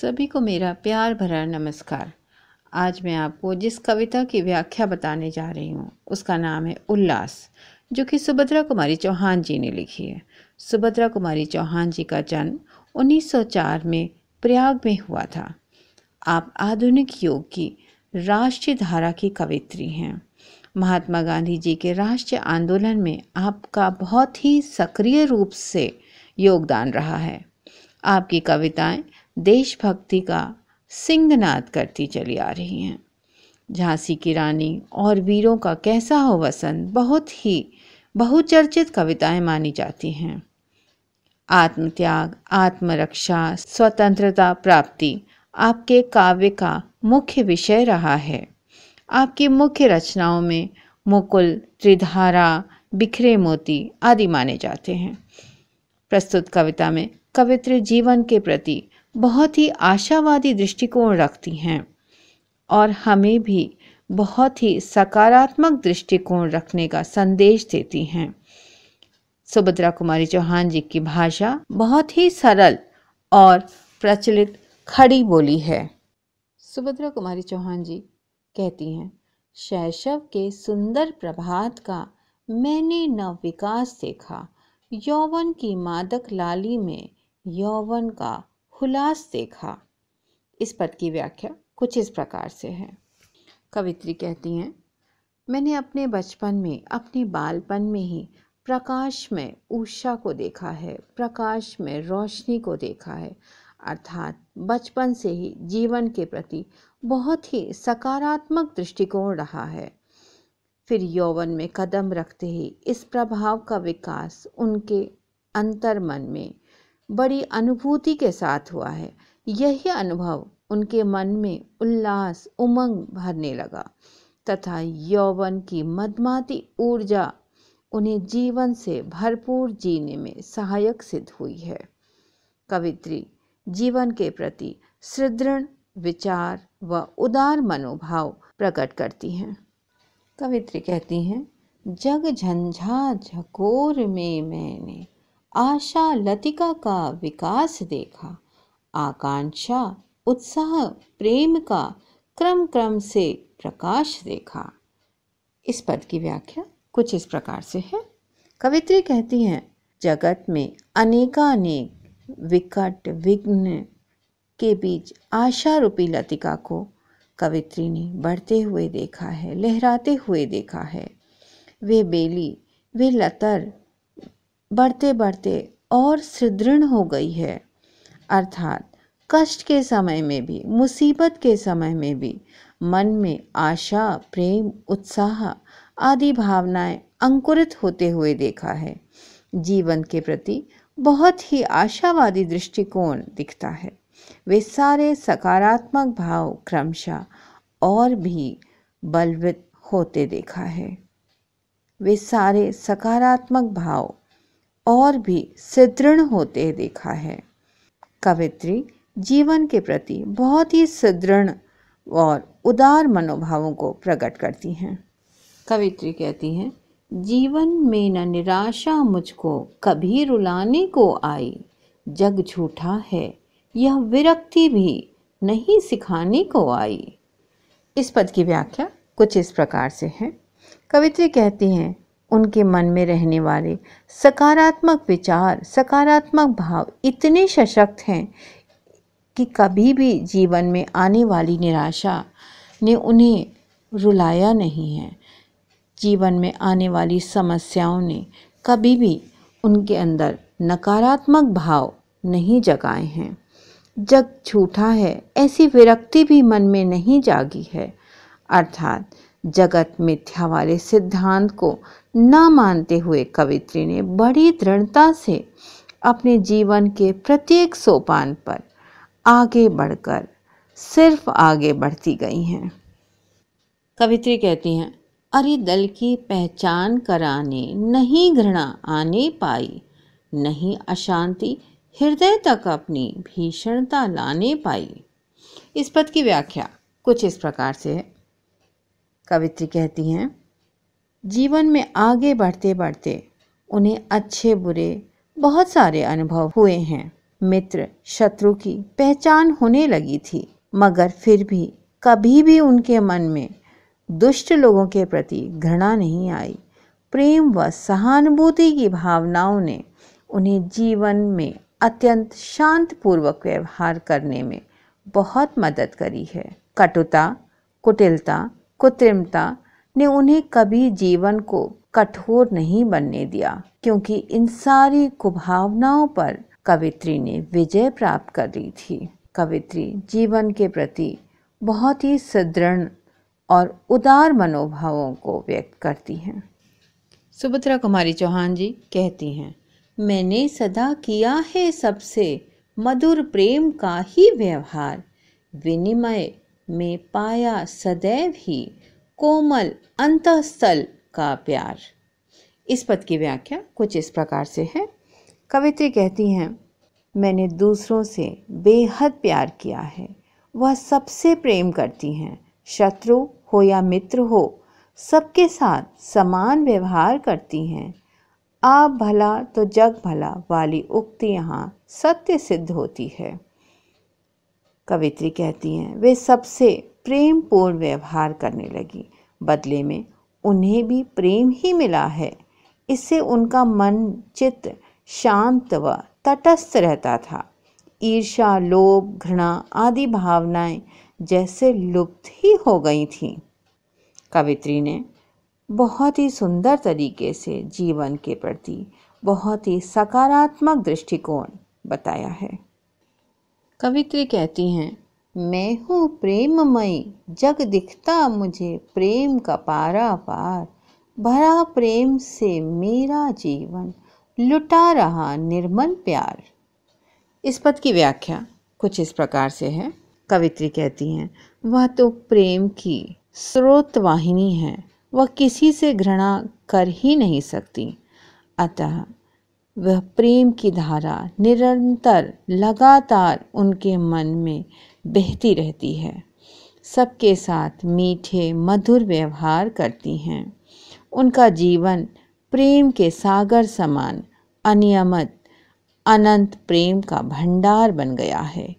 सभी को मेरा प्यार भरा नमस्कार। आज मैं आपको जिस कविता की व्याख्या बताने जा रही हूँ, उसका नाम है उल्लास, जो कि सुभद्रा कुमारी चौहान जी ने लिखी है। सुभद्रा कुमारी चौहान जी का जन्म 1904 में प्रयाग में हुआ था। आप आधुनिक योग की राष्ट्रीय धारा की कवित्री हैं। महात्मा गांधी जी के राष्ट्रीय आंदोलन में आपका बहुत ही सक्रिय रूप से योगदान रहा है। आपकी कविताएँ देशभक्ति का सिंहनाद करती चली आ रही हैं। झांसी की रानी और वीरों का कैसा हो वसंत, बहुत ही बहुचर्चित कविताएँ मानी जाती हैं। आत्मत्याग, आत्मरक्षा, स्वतंत्रता प्राप्ति आपके काव्य का मुख्य विषय रहा है। आपकी मुख्य रचनाओं में मुकुल, त्रिधारा, बिखरे मोती आदि माने जाते हैं। प्रस्तुत कविता में कवित्र जीवन के प्रति बहुत ही आशावादी दृष्टिकोण रखती हैं और हमें भी बहुत ही सकारात्मक दृष्टिकोण रखने का संदेश देती हैं। सुभद्रा कुमारी चौहान जी की भाषा बहुत ही सरल और प्रचलित खड़ी बोली है। सुभद्रा कुमारी चौहान जी कहती हैं, शैशव के सुंदर प्रभात का मैंने नव विकास देखा। यौवन की मादक लाली में यौवन का हुलास देखा। इस पद की व्याख्या कुछ इस प्रकार से है। कवित्री कहती हैं, मैंने अपने बचपन में, अपने बालपन में ही प्रकाश में ऊषा को देखा है, प्रकाश में रोशनी को देखा है। अर्थात बचपन से ही जीवन के प्रति बहुत ही सकारात्मक दृष्टिकोण रहा है। फिर यौवन में कदम रखते ही इस प्रभाव का विकास उनके अंतर मन में बड़ी अनुभूति के साथ हुआ है। यही अनुभव उनके मन में उल्लास, उमंग भरने लगा तथा यौवन की मदमाती ऊर्जा उन्हें जीवन से भरपूर जीने में सहायक सिद्ध हुई है। कवित्री, जीवन के प्रति सुदृढ़ विचार व उदार मनोभाव प्रकट करती हैं। कवित्री कहती हैं, जग झंझा झकोर में मैंने आशा लतिका का विकास देखा। आकांक्षा, उत्साह, प्रेम का क्रम क्रम से प्रकाश देखा। इस पद की व्याख्या कुछ इस प्रकार से है। कवित्री कहती हैं, जगत में अनेकानेक विकट विघ्न के बीच आशा रूपी लतिका को कवित्री ने बढ़ते हुए देखा है, लहराते हुए देखा है। वे बेली, वे लतर बढ़ते बढ़ते और सुदृढ़ हो गई है। अर्थात कष्ट के समय में भी, मुसीबत के समय में भी, मन में आशा, प्रेम, उत्साह आदि भावनाएँ अंकुरित होते हुए देखा है। जीवन के प्रति बहुत ही आशावादी दृष्टिकोण दिखता है। वे सारे सकारात्मक भाव क्रमशः और भी बलवित होते देखा है। वे सारे सकारात्मक भाव और भी सुदृढ़ होते देखा है। कवित्री जीवन के प्रति बहुत ही सुदृढ़ और उदार मनोभावों को प्रकट करती हैं। कवित्री कहती हैं, जीवन में न निराशा मुझको कभी रुलाने को आई। जग झूठा है, यह विरक्ति भी नहीं सिखाने को आई। इस पद की व्याख्या कुछ इस प्रकार से है। कवित्री कहती हैं उनके मन में रहने वाले सकारात्मक विचार, सकारात्मक भाव इतने सशक्त हैं कि कभी भी जीवन में आने वाली निराशा ने उन्हें रुलाया नहीं है। जीवन में आने वाली समस्याओं ने कभी भी उनके अंदर नकारात्मक भाव नहीं जगाए हैं। जग झूठा है, ऐसी विरक्ति भी मन में नहीं जागी है। अर्थात जगत मिथ्या वाले सिद्धांत को न मानते हुए कवित्री ने बड़ी दृढ़ता से अपने जीवन के प्रत्येक सोपान पर आगे बढ़कर सिर्फ़ आगे बढ़ती गई हैं। कवित्री कहती हैं, अरे दल की पहचान कराने, नहीं घृणा आने पाई, नहीं अशांति हृदय तक अपनी भीषणता लाने पाई। इस पद की व्याख्या कुछ इस प्रकार से है। कवित्री कहती हैं जीवन में आगे बढ़ते बढ़ते उन्हें अच्छे, बुरे, बहुत सारे अनुभव हुए हैं। मित्र शत्रु की पहचान होने लगी थी, मगर फिर भी कभी भी उनके मन में दुष्ट लोगों के प्रति घृणा नहीं आई। प्रेम व सहानुभूति की भावनाओं ने उन्हें जीवन में अत्यंत शांतपूर्वक व्यवहार करने में बहुत मदद करी है। कटुता, कुटिलता, कृत्रिमता ने उन्हें कभी जीवन को कठोर नहीं बनने दिया, क्योंकि इन सारी कुभावनाओं पर कवित्री ने विजय प्राप्त कर ली थी। कवित्री जीवन के प्रति बहुत ही सुदृढ़ और उदार मनोभावों को व्यक्त करती हैं। सुभद्रा कुमारी चौहान जी कहती हैं, मैंने सदा किया है सबसे मधुर प्रेम का ही व्यवहार। विनिमय में पाया सदैव ही कोमल अंतस्थल का प्यार। इस पद की व्याख्या कुछ इस प्रकार से है। कवित्री कहती हैं, मैंने दूसरों से बेहद प्यार किया है। वह सबसे प्रेम करती हैं। शत्रु हो या मित्र हो, सबके साथ समान व्यवहार करती हैं। आप भला तो जग भला वाली उक्ति यहाँ सत्य सिद्ध होती है। कवित्री कहती हैं, वे सबसे प्रेम पूर्ण व्यवहार करने लगी। बदले में उन्हें भी प्रेम ही मिला है। इससे उनका मन, चित्त शांत व तटस्थ रहता था। ईर्षा लोभ, घृणा आदि भावनाएँ जैसे लुप्त ही हो गई थीं। कवित्री ने बहुत ही सुंदर तरीके से जीवन के प्रति बहुत ही सकारात्मक दृष्टिकोण बताया है। कवित्री कहती हैं मैं हूँ प्रेममयी, जग दिखता मुझे प्रेम का पारा पार भरा प्रेम से मेरा जीवन, लुटा रहा निर्मल प्यार। इस पद की व्याख्या कुछ इस प्रकार से है। कवित्री कहती हैं, वह तो प्रेम की स्रोत वाहिनी है, वह किसी से घृणा कर ही नहीं सकती। अतः वह प्रेम की धारा निरंतर लगातार उनके मन में बहती रहती है। सबके साथ मीठे, मधुर व्यवहार करती हैं। उनका जीवन प्रेम के सागर समान, अनियमित, अनंत प्रेम का भंडार बन गया है।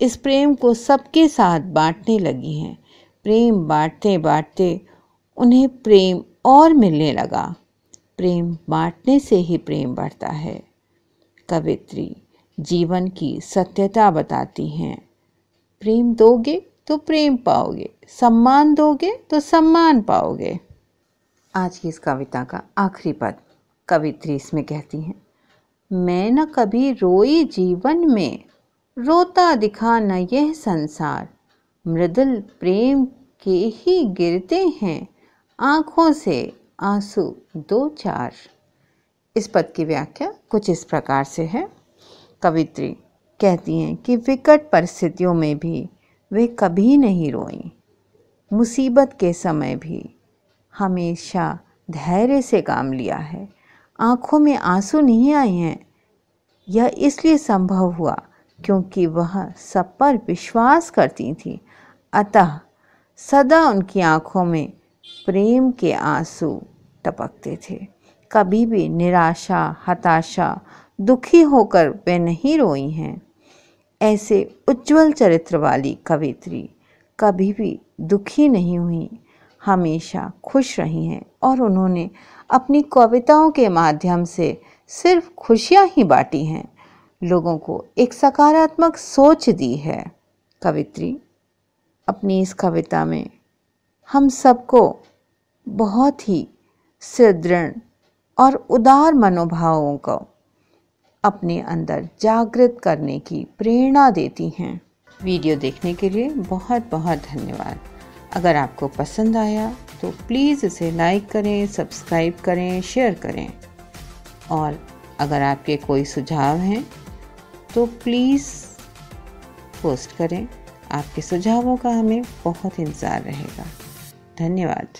इस प्रेम को सबके साथ बांटने लगी हैं। प्रेम बांटते बांटते उन्हें प्रेम और मिलने लगा। प्रेम बांटने से ही प्रेम बढ़ता है। कवित्री जीवन की सत्यता बताती हैं। प्रेम दोगे तो प्रेम पाओगे, सम्मान दोगे तो सम्मान पाओगे। आज की इस कविता का आखिरी पद कवित्री इसमें कहती हैं, मैं न कभी रोई जीवन में, रोता दिखा न यह संसार। मृदुल प्रेम के ही गिरते हैं, आँखों से आँसू दो चार। इस पद की व्याख्या कुछ इस प्रकार से है। कवित्री कहती हैं कि विकट परिस्थितियों में भी वे कभी नहीं रोई। मुसीबत के समय भी हमेशा धैर्य से काम लिया है। आँखों में आँसू नहीं आए हैं। यह इसलिए संभव हुआ क्योंकि वह सब पर विश्वास करती थी। अतः सदा उनकी आँखों में प्रेम के आँसू टपकते थे। कभी भी निराशा, हताशा, दुखी होकर वे नहीं रोई हैं। ऐसे उज्जवल चरित्र वाली कवित्री कभी भी दुखी नहीं हुई। हमेशा खुश रही हैं और उन्होंने अपनी कविताओं के माध्यम से सिर्फ़ खुशियाँ ही बांटी हैं। लोगों को एक सकारात्मक सोच दी है। कवित्री, अपनी इस कविता में हम सबको बहुत ही सुदृढ़ और उदार मनोभावों को अपने अंदर जागृत करने की प्रेरणा देती हैं। वीडियो देखने के लिए बहुत बहुत धन्यवाद। अगर आपको पसंद आया तो प्लीज़ इसे लाइक करें, सब्सक्राइब करें, शेयर करें। और अगर आपके कोई सुझाव हैं तो प्लीज़ पोस्ट करें। आपके सुझावों का हमें बहुत इंतज़ार रहेगा। धन्यवाद।